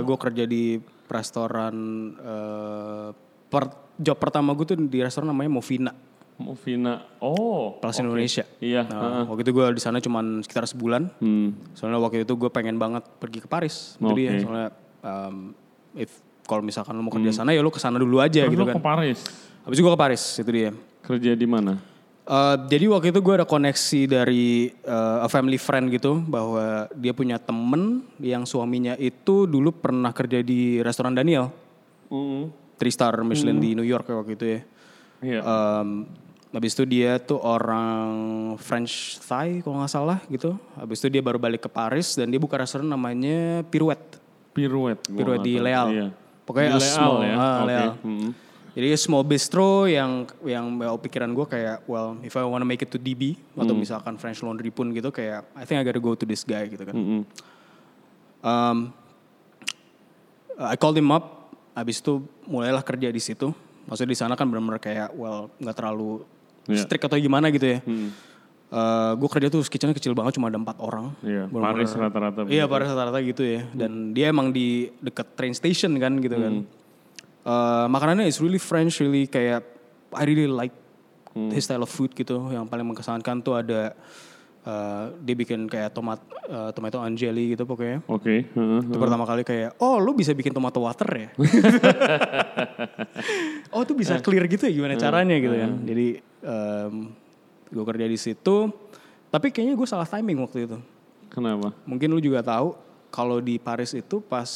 Speaker 2: gue kerja di restoran. eh, per- job pertama gue tuh di restoran namanya Movina.
Speaker 1: Movina. Oh,
Speaker 2: Plaza Indonesia.
Speaker 1: iya.
Speaker 2: Nah, waktu itu gue di sana cuma sekitar sebulan.
Speaker 1: Hmm.
Speaker 2: Soalnya waktu itu gue pengen banget pergi ke Paris. Itu dia.
Speaker 1: Oke.
Speaker 2: Soalnya um, if kalau misalkan lo mau kerja sana ya lo ke sana dulu aja
Speaker 1: Terus
Speaker 2: gitu kan.
Speaker 1: ke Paris.
Speaker 2: Habis itu gue ke Paris, itu dia.
Speaker 1: Kerja di mana?
Speaker 2: Uh, jadi waktu itu gue ada koneksi dari uh, a family friend gitu bahwa dia punya temen yang suaminya itu dulu pernah kerja di restoran Daniel, three star Michelin di New York waktu itu ya.
Speaker 1: Iya.
Speaker 2: Um, habis itu dia tuh orang French Thai kalau nggak salah gitu. Habis itu dia baru balik ke Paris dan dia buka restoran namanya Pirouette.
Speaker 1: Pirouette.
Speaker 2: Pirouette di. Leal.
Speaker 1: Iya.
Speaker 2: Pokoknya
Speaker 1: di Leal
Speaker 2: small,
Speaker 1: ya.
Speaker 2: ah,
Speaker 1: Oke.
Speaker 2: Leal.
Speaker 1: Hmm.
Speaker 2: Jadi small bistro yang yang well, pikiran gue kayak well if I wanna make it to DB atau misalkan French Laundry pun gitu kayak I think I gotta go to this guy gitu kan.
Speaker 1: Mm-mm.
Speaker 2: Um, I called him up, habis itu mulailah kerja di situ. Maksudnya di sana kan benar-benar kayak well nggak terlalu
Speaker 1: Iya.
Speaker 2: strict atau gimana gitu ya.
Speaker 1: Hmm.
Speaker 2: Gue kerja tuh kitchennya kecil banget cuma ada empat orang.
Speaker 1: Iya, Paris rata-rata.
Speaker 2: Iya Paris rata-rata gitu ya. Dan dia emang di dekat train station kan gitu kan. Eh, makanannya is really French, really kayak I really like his style of food gitu. Yang paling mengesankan tuh ada eh, dia bikin kayak tomat eh, tomato angeli gitu pokoknya.
Speaker 1: Oke. heeh.
Speaker 2: Itu pertama kali kayak, oh lu bisa bikin tomato water ya? oh tuh bisa clear gitu ya gimana caranya gitu kan. Jadi gue kerja di situ, tapi kayaknya gue salah timing waktu itu.
Speaker 1: Kenapa?
Speaker 2: Mungkin lu juga tahu kalau di Paris itu pas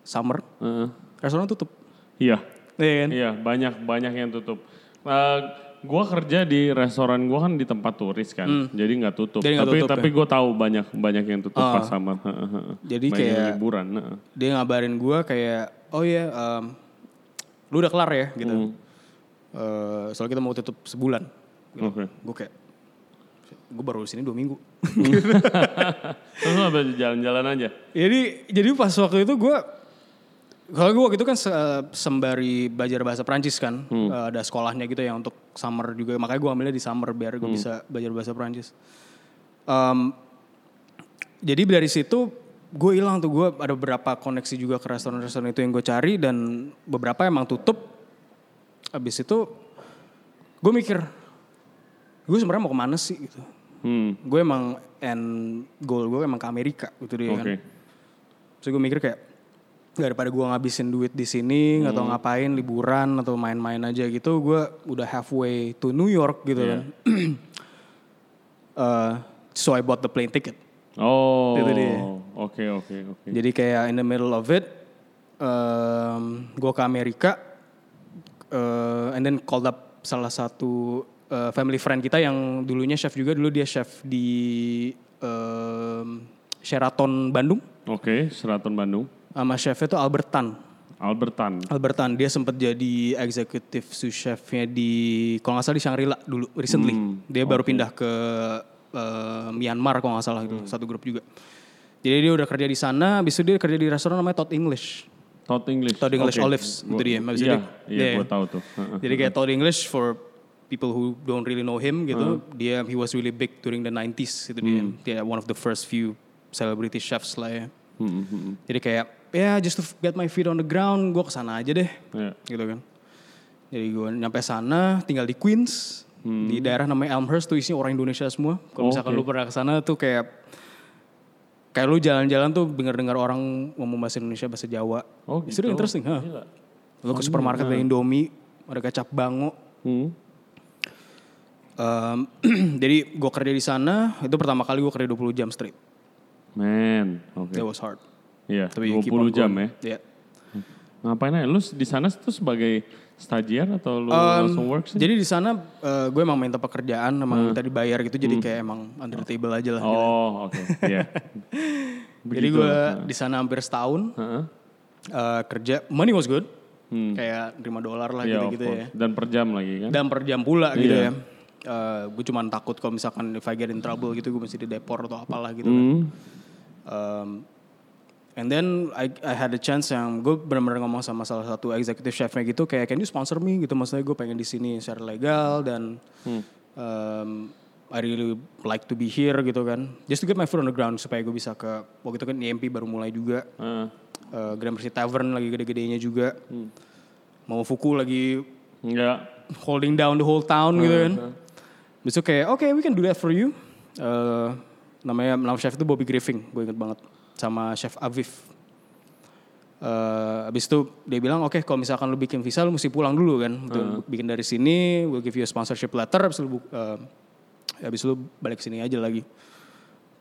Speaker 2: summer
Speaker 1: Heeh.
Speaker 2: restoran tutup.
Speaker 1: Iya.
Speaker 2: Iya kan?
Speaker 1: Iya, banyak banyak yang tutup. Eh, gua kerja di restoran gua kan di tempat turis kan, jadi nggak tutup.
Speaker 2: Hmm. Jadi
Speaker 1: tapi
Speaker 2: tutup, ya?
Speaker 1: tapi gua tahu banyak banyak yang tutup
Speaker 2: Ah.
Speaker 1: pas summer. Heeh, heeh.
Speaker 2: Jadi
Speaker 1: Banyak
Speaker 2: kayak-
Speaker 1: liburan. heeh.
Speaker 2: Dia ngabarin gue kayak, oh iya, em, lu udah kelar ya gitu. Eh, soalnya kita mau tutup sebulan.
Speaker 1: Oke.
Speaker 2: Gue kayak, gue baru di sini dua minggu.
Speaker 1: Terus apa jalan-jalan aja?
Speaker 2: Jadi jadi pas waktu itu gue kalau gue waktu itu kan se- sembari belajar bahasa Prancis kan,
Speaker 1: Hmm.
Speaker 2: Eh, ada sekolahnya gitu ya untuk summer juga, makanya gue ambilnya di summer biar
Speaker 1: Hmm.
Speaker 2: gue bisa belajar bahasa Prancis. Em, jadi dari situ gue hilang tuh gue ada beberapa koneksi juga ke restoran-restoran itu yang gue cari dan beberapa emang tutup. Habis itu gue mikir, gue sebenarnya mau ke mana sih gitu.
Speaker 1: Hmm.
Speaker 2: Gue emang end goal gue emang ke Amerika gitu dia kan.
Speaker 1: Oke.
Speaker 2: Terus gue mikir kayak daripada gue ngabisin duit di sini nggak tahu ngapain liburan atau main-main aja gitu gue udah halfway to New York gitu kan Eh, so I bought the plane ticket
Speaker 1: Oh.
Speaker 2: Itu dia.
Speaker 1: Oke oke oke.
Speaker 2: jadi kayak in the middle of it gue ke Amerika eh, and then called up salah satu eh, family friend kita yang dulunya chef juga dulu dia chef di em, Sheraton Bandung
Speaker 1: Oke, Seraton Bandung.
Speaker 2: sama chefnya tuh Albert Tan
Speaker 1: Albertan.
Speaker 2: Albertan dia sempat jadi executive sous chefnya di kalau nggak salah di Shangri-La dulu recently.
Speaker 1: Hmm,
Speaker 2: dia baru pindah ke eh, Myanmar kalau nggak salah gitu,
Speaker 1: Hmm.
Speaker 2: satu grup juga. Jadi dia udah kerja di sana, habis itu dia kerja di restoran namanya Todd English.
Speaker 1: Todd English.
Speaker 2: Todd English
Speaker 1: Oke.
Speaker 2: Olives, itu dia. Habis itu
Speaker 1: Iya,
Speaker 2: dia-
Speaker 1: iya,
Speaker 2: iya.
Speaker 1: gue tahu tuh.
Speaker 2: Jadi kayak Todd English for people who don't really know him gitu,
Speaker 1: Hmm.
Speaker 2: dia he was really big during the 90s itu dia. Dia one of the first few celebrity chefs lah ya.
Speaker 1: Hmm, hmm, hmm.
Speaker 2: Jadi kayak ya just to get my feet on the ground, gue ke sana aja deh
Speaker 1: Iya.
Speaker 2: gitu kan. Jadi gue nyampe sana, tinggal di Queens. di daerah namanya Elmhurst tuh isinya orang Indonesia semua. Kalau misalkan
Speaker 1: Oke.
Speaker 2: lu pernah ke sana tuh kayak kayak lu jalan-jalan tuh dengar-dengar orang ngomong bahasa Indonesia, bahasa Jawa.
Speaker 1: Oh,
Speaker 2: Itu
Speaker 1: gitu.
Speaker 2: interesting, ha.
Speaker 1: Gila.
Speaker 2: Lu ke supermarket ada Indomie, ada kecap bango.
Speaker 1: Hmm.
Speaker 2: Em, jadi gue kerja di sana, itu pertama kali gue kerja 20 jam straight.
Speaker 1: Man, oke.
Speaker 2: That was hard.
Speaker 1: Iya,
Speaker 2: Tapi you keep
Speaker 1: 20
Speaker 2: on
Speaker 1: jam
Speaker 2: going.
Speaker 1: ya.
Speaker 2: Iya.
Speaker 1: Ngapain aja? Lu di sana tuh sebagai stagiar atau lu
Speaker 2: Um,
Speaker 1: langsung work sih?
Speaker 2: Jadi di sana eh, gue emang minta pekerjaan, emang minta dibayar gitu, jadi kayak emang under the table aja lah. gitu.
Speaker 1: Oh, oke. Iya.
Speaker 2: Jadi gue di sana hampir setahun
Speaker 1: Heeh.
Speaker 2: eh, kerja, money was good,
Speaker 1: Hmm.
Speaker 2: kayak 5 dolar lah
Speaker 1: Iya,
Speaker 2: gitu-gitu ya.
Speaker 1: course. Dan per jam lagi kan?
Speaker 2: Dan per jam pula gitu
Speaker 1: Iya.
Speaker 2: Ya. gue cuman takut kalau misalkan if I get in trouble gitu gue mesti di depor atau apalah gitu kan.
Speaker 1: Hmm.
Speaker 2: Um, and then I, I had a chance yang gue benar-benar ngomong sama salah satu executive chefnya gitu kayak can you sponsor me gitu maksudnya gue pengen di sini secara legal dan um, I really like to be here gitu kan just to get my foot on the ground supaya gue bisa ke waktu itu kan EMP baru mulai juga
Speaker 1: Heeh.
Speaker 2: uh, Grand Prix Tavern lagi gede-gedenya juga mau Fuku lagi
Speaker 1: Enggak.
Speaker 2: holding down the whole town gitu kan Besok kayak oke we can do that for you. Eh, namanya nama chef itu Bobby Griffin gue inget banget sama chef Aviv. Eh, abis itu dia bilang oke kalau misalkan lu bikin visa lu mesti pulang dulu kan? Untuk bikin dari sini we'll give you a sponsorship letter abis lu eh, abis lu balik sini aja lagi.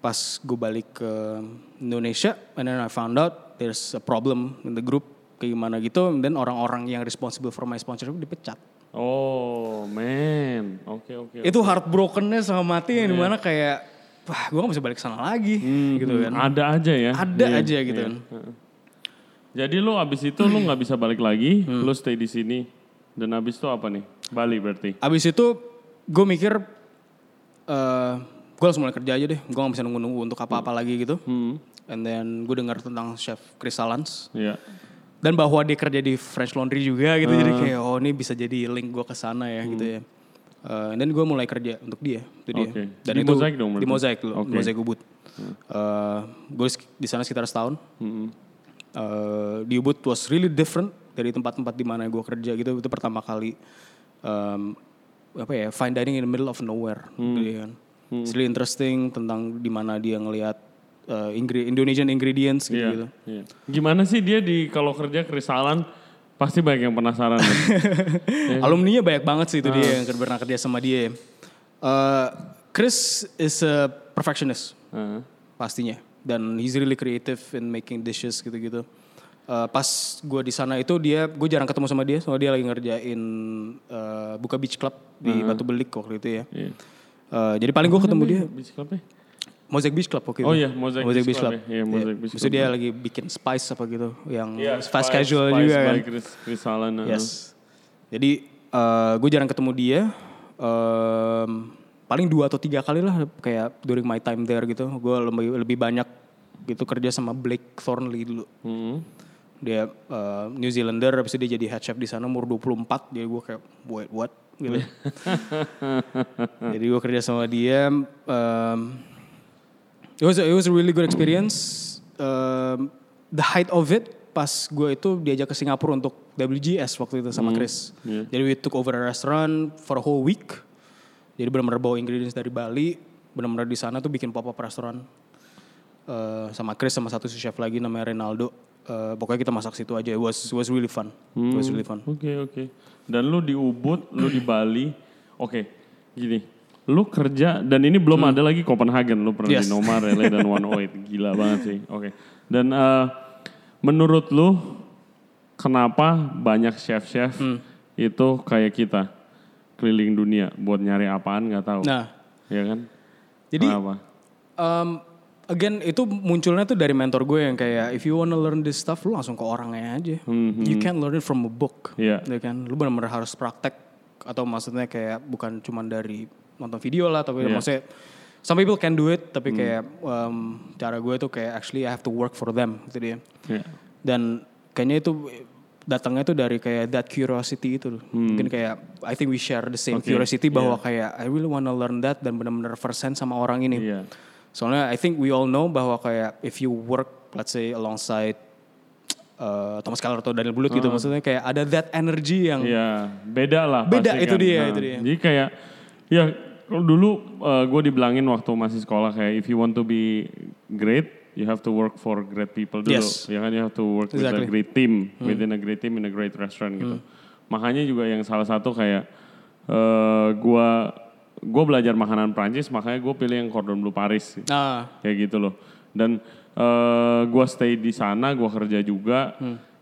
Speaker 2: Pas gue balik ke Indonesia and then I found out there's a problem in the group kayak gimana gitu and then orang-orang yang responsible for my sponsorship dipecat
Speaker 1: Oh, man. Oke, oke.
Speaker 2: itu heartbrokennya sama mati yang di mana kayak wah gue gak bisa balik sana lagi gitu kan
Speaker 1: Ada aja ya.
Speaker 2: ada
Speaker 1: Iya,
Speaker 2: aja gitu
Speaker 1: iya.
Speaker 2: kan
Speaker 1: Jadi lu abis itu lu nggak bisa balik lagi, lu stay di sini. Dan abis itu apa nih? Bali berarti.
Speaker 2: abis itu gue mikir eh gue langsung mulai kerja aja deh gue gak bisa nunggu-nunggu untuk apa-apa lagi gitu
Speaker 1: Hmm.
Speaker 2: and then gue dengar tentang chef Chris Salans
Speaker 1: Iya.
Speaker 2: Dan bahwa dia kerja di French Laundry juga gitu jadi kayak oh ini bisa jadi link gue ke sana ya gitu ya. And then gue mulai kerja untuk dia itu dia.
Speaker 1: Oke.
Speaker 2: dan
Speaker 1: Di
Speaker 2: itu
Speaker 1: Mosaic dong
Speaker 2: di mozaik dulu
Speaker 1: Oke.
Speaker 2: di mozaik ubud Eh, gue di sana sekitar setahun.
Speaker 1: Hmm.
Speaker 2: Eh, di Ubud was really different dari tempat-tempat di mana gue kerja gitu itu pertama kali em, apa ya fine dining in the middle of nowhere gitu kan. It's really interesting tentang di mana dia ngelihat eh, ingre- Indonesian ingredients gitu
Speaker 1: Iya.
Speaker 2: gitu
Speaker 1: iya. Gimana sih dia di kalau kerja krisalan pasti banyak yang penasaran. kan?
Speaker 2: alumninya banyak banget sih itu dia yang pernah kerja sama dia Eh, Chris is a perfectionist
Speaker 1: Heeh.
Speaker 2: pastinya dan he's really creative in making dishes gitu-gitu. Eh, pas gue di sana itu dia, gue jarang ketemu sama dia, soalnya dia lagi ngerjain eh, buka beach club di Batu Belik waktu itu ya.
Speaker 1: Iya.
Speaker 2: Eh, jadi paling gue ketemu dia
Speaker 1: Beach Club
Speaker 2: Mosaic Beach Club waktu itu.
Speaker 1: Oh iya, Mosaic Beach Club ya. Iya, Mosaic Beach
Speaker 2: Maksudnya
Speaker 1: Club.
Speaker 2: dia lagi bikin spice apa gitu, yang
Speaker 1: Iya,
Speaker 2: spice,
Speaker 1: Spice-
Speaker 2: casual
Speaker 1: Spice
Speaker 2: juga kan.
Speaker 1: Chris, Chris Allen, heeh.
Speaker 2: Yes. Jadi gue jarang ketemu dia. Em, paling dua atau tiga kali lah kayak during my time there gitu. Gue lebih lebih banyak gitu kerja sama Blake Thornley dulu.
Speaker 1: Hmm.
Speaker 2: Dia eh, New Zealander, habis itu dia jadi head chef di sana umur 24. Jadi gue kayak wait what gitu. jadi gue kerja sama dia. em, it was a, it was a really good experience. Um, the height of it pas gue itu diajak ke Singapura untuk WGS waktu itu sama Chris.
Speaker 1: iya.
Speaker 2: Jadi we took over a restaurant for a whole week. Jadi benar-benar bawa ingredients dari Bali, benar-benar di sana tuh bikin pop-up restoran. Eh, sama Chris sama satu chef lagi namanya Renaldo. Eh, pokoknya kita masak situ aja. It was it was really fun. It was really fun.
Speaker 1: Oke oke. Dan lu di Ubud, lu di Bali. Oke, gini. Lu kerja dan ini belum ada lagi Copenhagen. Lu pernah
Speaker 2: Hmm. Yes.
Speaker 1: di Noma, Relay dan One Oit. Gila banget sih. Oke. Dan eh, menurut lu kenapa banyak chef-chef
Speaker 2: Hmm.
Speaker 1: itu kayak kita keliling dunia buat nyari apaan nggak tahu.
Speaker 2: Nah,
Speaker 1: Ya kan?
Speaker 2: jadi
Speaker 1: Kenapa?
Speaker 2: Um, again itu munculnya tuh dari mentor gue yang kayak if you wanna learn this stuff lu langsung ke orangnya aja. You can't learn it from a book.
Speaker 1: Iya.
Speaker 2: Ya kan? Lu benar-benar harus praktek atau maksudnya kayak bukan cuma dari nonton video lah tapi
Speaker 1: Iya.
Speaker 2: maksudnya some people can do it tapi kayak um, cara gue tuh kayak actually I have to work for them gitu dia.
Speaker 1: Ya.
Speaker 2: Dan kayaknya itu datangnya tuh dari kayak that curiosity itu. Mungkin kayak I think we share the same
Speaker 1: Oke,
Speaker 2: curiosity bahwa kayak I really wanna learn that dan benar-benar first hand sama orang ini.
Speaker 1: Iya.
Speaker 2: Soalnya I think we all know bahwa kayak if you work let's say alongside uh, Thomas Keller atau Daniel Bulut gitu maksudnya kayak ada that energy yang
Speaker 1: Iya, beda lah
Speaker 2: Beda, itu
Speaker 1: kan.
Speaker 2: dia, itu dia.
Speaker 1: Jadi kayak Ya, kalau dulu gue dibilangin waktu masih sekolah kayak if you want to be great, you have to work for great people dulu.
Speaker 2: Yes.
Speaker 1: Ya kan, you have to work with a
Speaker 2: Exactly. Hmm.
Speaker 1: great team, within a great team in a great restaurant gitu. Makanya juga yang salah satu kayak eh gue gue belajar makanan Prancis, makanya gue pilih yang Cordon Bleu Paris
Speaker 2: Nah,
Speaker 1: kayak gitu loh. Dan eh gue stay di sana, gue kerja juga.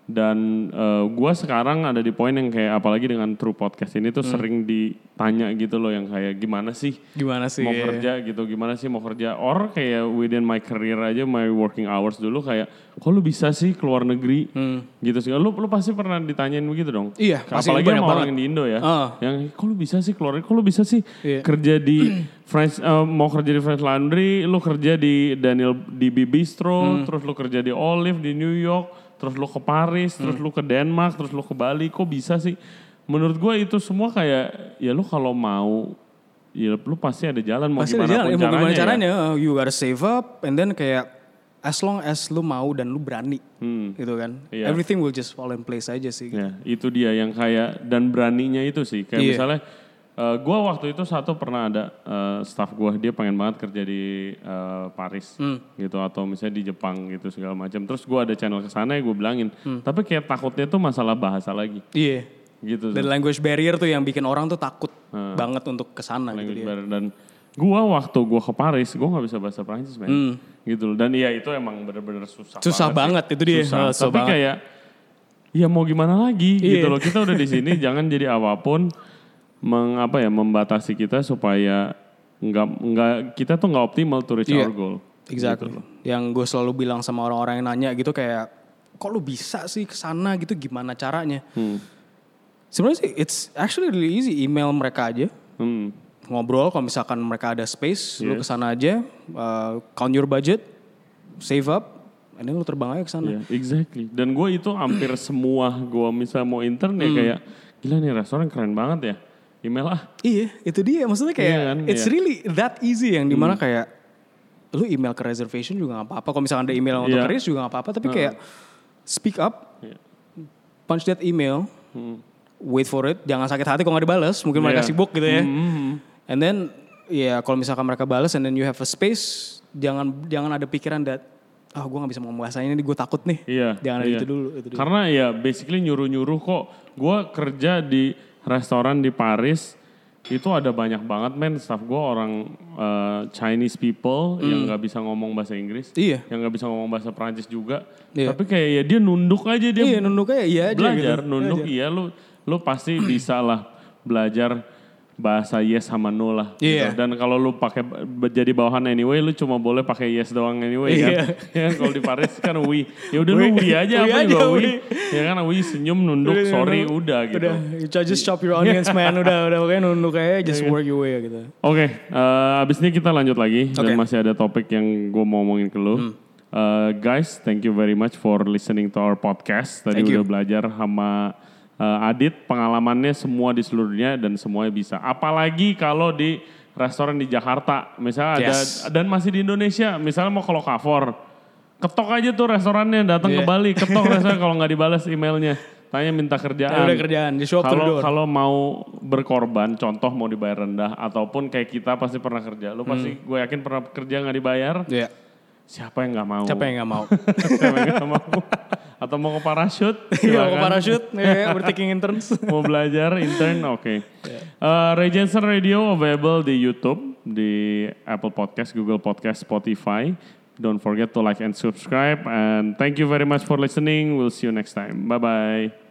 Speaker 1: Dan eh, gue sekarang ada di poin yang kayak apalagi dengan True Podcast ini tuh sering ditanya gitu loh yang kayak gimana sih
Speaker 2: gimana sih?
Speaker 1: mau kerja gitu, gimana sih mau kerja. Or kayak within my career aja, my working hours dulu kayak, kok lu bisa sih keluar negeri gitu sih. Lu, lu pasti pernah ditanyain begitu dong.
Speaker 2: Iya, pasti
Speaker 1: Apalagi sama orang
Speaker 2: banget.
Speaker 1: di Indo ya.
Speaker 2: Ah.
Speaker 1: Yang kok lu bisa sih keluar kok lu bisa sih
Speaker 2: Iya.
Speaker 1: kerja di French eh, mau kerja di French Laundry, lu kerja di Daniel di Bistro,
Speaker 2: Hmm.
Speaker 1: terus lu kerja di Olive di New York, terus lu ke Paris, terus
Speaker 2: Hmm.
Speaker 1: lu ke Denmark, terus lu ke Bali, kok bisa sih? Menurut gue itu semua kayak ya lu kalau mau ya lu pasti ada jalan mau
Speaker 2: Pasti ada
Speaker 1: gimana
Speaker 2: jalan,
Speaker 1: pun
Speaker 2: ya, mau gimana
Speaker 1: caranya.
Speaker 2: caranya,
Speaker 1: ya.
Speaker 2: uh, you gotta save up, and then kayak as long as lu mau dan lu berani,
Speaker 1: Hmm.
Speaker 2: gitu kan,
Speaker 1: Iya.
Speaker 2: everything will just fall in place aja sih.
Speaker 1: Ya, itu dia yang kayak dan beraninya itu sih. Kayak
Speaker 2: Iya.
Speaker 1: misalnya eh gua waktu itu satu pernah ada eh, staff gua dia pengen banget kerja di eh, Paris
Speaker 2: Hmm.
Speaker 1: gitu atau misalnya di Jepang gitu segala macam. Terus gua ada channel ke sana ya gue bilangin.
Speaker 2: Hmm.
Speaker 1: Tapi kayak takutnya tuh masalah bahasa lagi
Speaker 2: Iya.
Speaker 1: gitu.
Speaker 2: Dan language barrier tuh yang bikin orang tuh takut banget untuk ke sana gitu
Speaker 1: language
Speaker 2: dia.
Speaker 1: barrier. dan gua waktu gua ke Paris gua nggak bisa bahasa Prancis men gitu loh dan iya itu emang bener-bener susah
Speaker 2: Hmm. Susah banget,
Speaker 1: sih.
Speaker 2: itu dia.
Speaker 1: susah.
Speaker 2: Susah
Speaker 1: tapi
Speaker 2: banget.
Speaker 1: kayak ya mau gimana lagi gitu
Speaker 2: Iya.
Speaker 1: loh kita udah di sini jangan jadi apa pun mengapa ya membatasi kita supaya nggak nggak kita tuh nggak optimal to reach
Speaker 2: Iya.
Speaker 1: our goal
Speaker 2: Exactly.
Speaker 1: Gitu
Speaker 2: Yang gue selalu bilang sama orang-orang yang nanya gitu kayak, kok lu bisa sih ke sana gitu gimana caranya?
Speaker 1: Hmm.
Speaker 2: Sebenarnya sih it's actually really easy. Email mereka aja,
Speaker 1: Hmm.
Speaker 2: ngobrol kalau misalkan mereka ada space, lu
Speaker 1: Yes.
Speaker 2: ke sana aja, uh, count your budget, save up, and then lu terbang aja ke sana.
Speaker 1: Iya, exactly. Dan gue itu hampir semua gue misalnya mau intern ya kayak gila nih restoran keren banget ya. Email ah.
Speaker 2: Iya, itu dia. Maksudnya kayak
Speaker 1: Iya kan,
Speaker 2: it's
Speaker 1: iya.
Speaker 2: really that easy yang di mana kayak lu email ke reservation juga nggak apa-apa. Kalau misalkan ada email untuk
Speaker 1: Iya.
Speaker 2: careers juga nggak apa-apa. Tapi kayak speak up,
Speaker 1: Iya.
Speaker 2: punch that email, wait for it. Jangan sakit hati kalau nggak dibales. Mungkin mereka
Speaker 1: Iya.
Speaker 2: sibuk gitu ya.
Speaker 1: Hmm.
Speaker 2: And then ya kalau misalkan mereka balas and then you have a space, jangan jangan ada pikiran that ah gue nggak bisa ngomong bahasa ini, gue takut nih.
Speaker 1: Iya.
Speaker 2: Jangan ada
Speaker 1: iya.
Speaker 2: itu dulu. Itu dulu.
Speaker 1: Karena ya basically nyuruh-nyuruh kok. Gue kerja di restoran di Paris itu ada banyak banget men staff gue orang uh, Chinese people yang nggak bisa ngomong bahasa Inggris,
Speaker 2: Iya.
Speaker 1: yang nggak bisa ngomong bahasa Prancis juga.
Speaker 2: Iya.
Speaker 1: Tapi kayak ya dia nunduk aja dia
Speaker 2: Iya, nunduk aja iya aja
Speaker 1: belajar
Speaker 2: gitu.
Speaker 1: nunduk iya lu lu pasti bisa lah belajar bahasa yes sama no lah gitu.
Speaker 2: Iya.
Speaker 1: dan kalau lu pakai jadi bawahan anyway lu cuma boleh pakai yes doang anyway kan ya kan? kalau di Paris kan we ya udah lu we aja
Speaker 2: We
Speaker 1: apa
Speaker 2: aja,
Speaker 1: juga
Speaker 2: we.
Speaker 1: we ya kan we senyum nunduk sorry udah gitu
Speaker 2: Udah, you just chop your onions man. Udah, udah pokoknya nunduk aja, just work your way gitu.
Speaker 1: Oke, eh, abis ini kita lanjut lagi dan
Speaker 2: Oke. Hmm.
Speaker 1: masih ada topik yang gue mau ngomongin ke lu. Eh, guys, thank you very much for listening to our podcast. Tadi
Speaker 2: Thank
Speaker 1: udah
Speaker 2: you.
Speaker 1: belajar sama eh, Adit, pengalamannya semua di seluruh dunia dan semuanya bisa. Apalagi kalau di restoran di Jakarta, misalnya
Speaker 2: Yes.
Speaker 1: ada dan masih di Indonesia, misalnya mau ke Lokavor, ketok aja tuh restorannya, datang ke
Speaker 2: Iya.
Speaker 1: Bali, ketok restoran kalau nggak dibalas emailnya, tanya minta kerjaan.
Speaker 2: Udah kerjaan, di show
Speaker 1: Kalau kalau mau berkorban, contoh mau dibayar rendah ataupun kayak kita pasti pernah kerja, lu pasti
Speaker 2: Hmm.
Speaker 1: gue yakin pernah kerja nggak dibayar,
Speaker 2: Iya.
Speaker 1: Siapa yang nggak mau?
Speaker 2: Siapa yang gak mau?
Speaker 1: Siapa yang nggak mau? Atau mau ke parachute?
Speaker 2: Iya,
Speaker 1: silakan.
Speaker 2: ke parachute, ya, we're taking interns.
Speaker 1: mau belajar intern, oke. Eh, Regency Radio available di YouTube, di Apple Podcast, Google Podcast, Spotify. Don't forget to like and subscribe. And thank you very much for listening. We'll see you next time. Bye bye.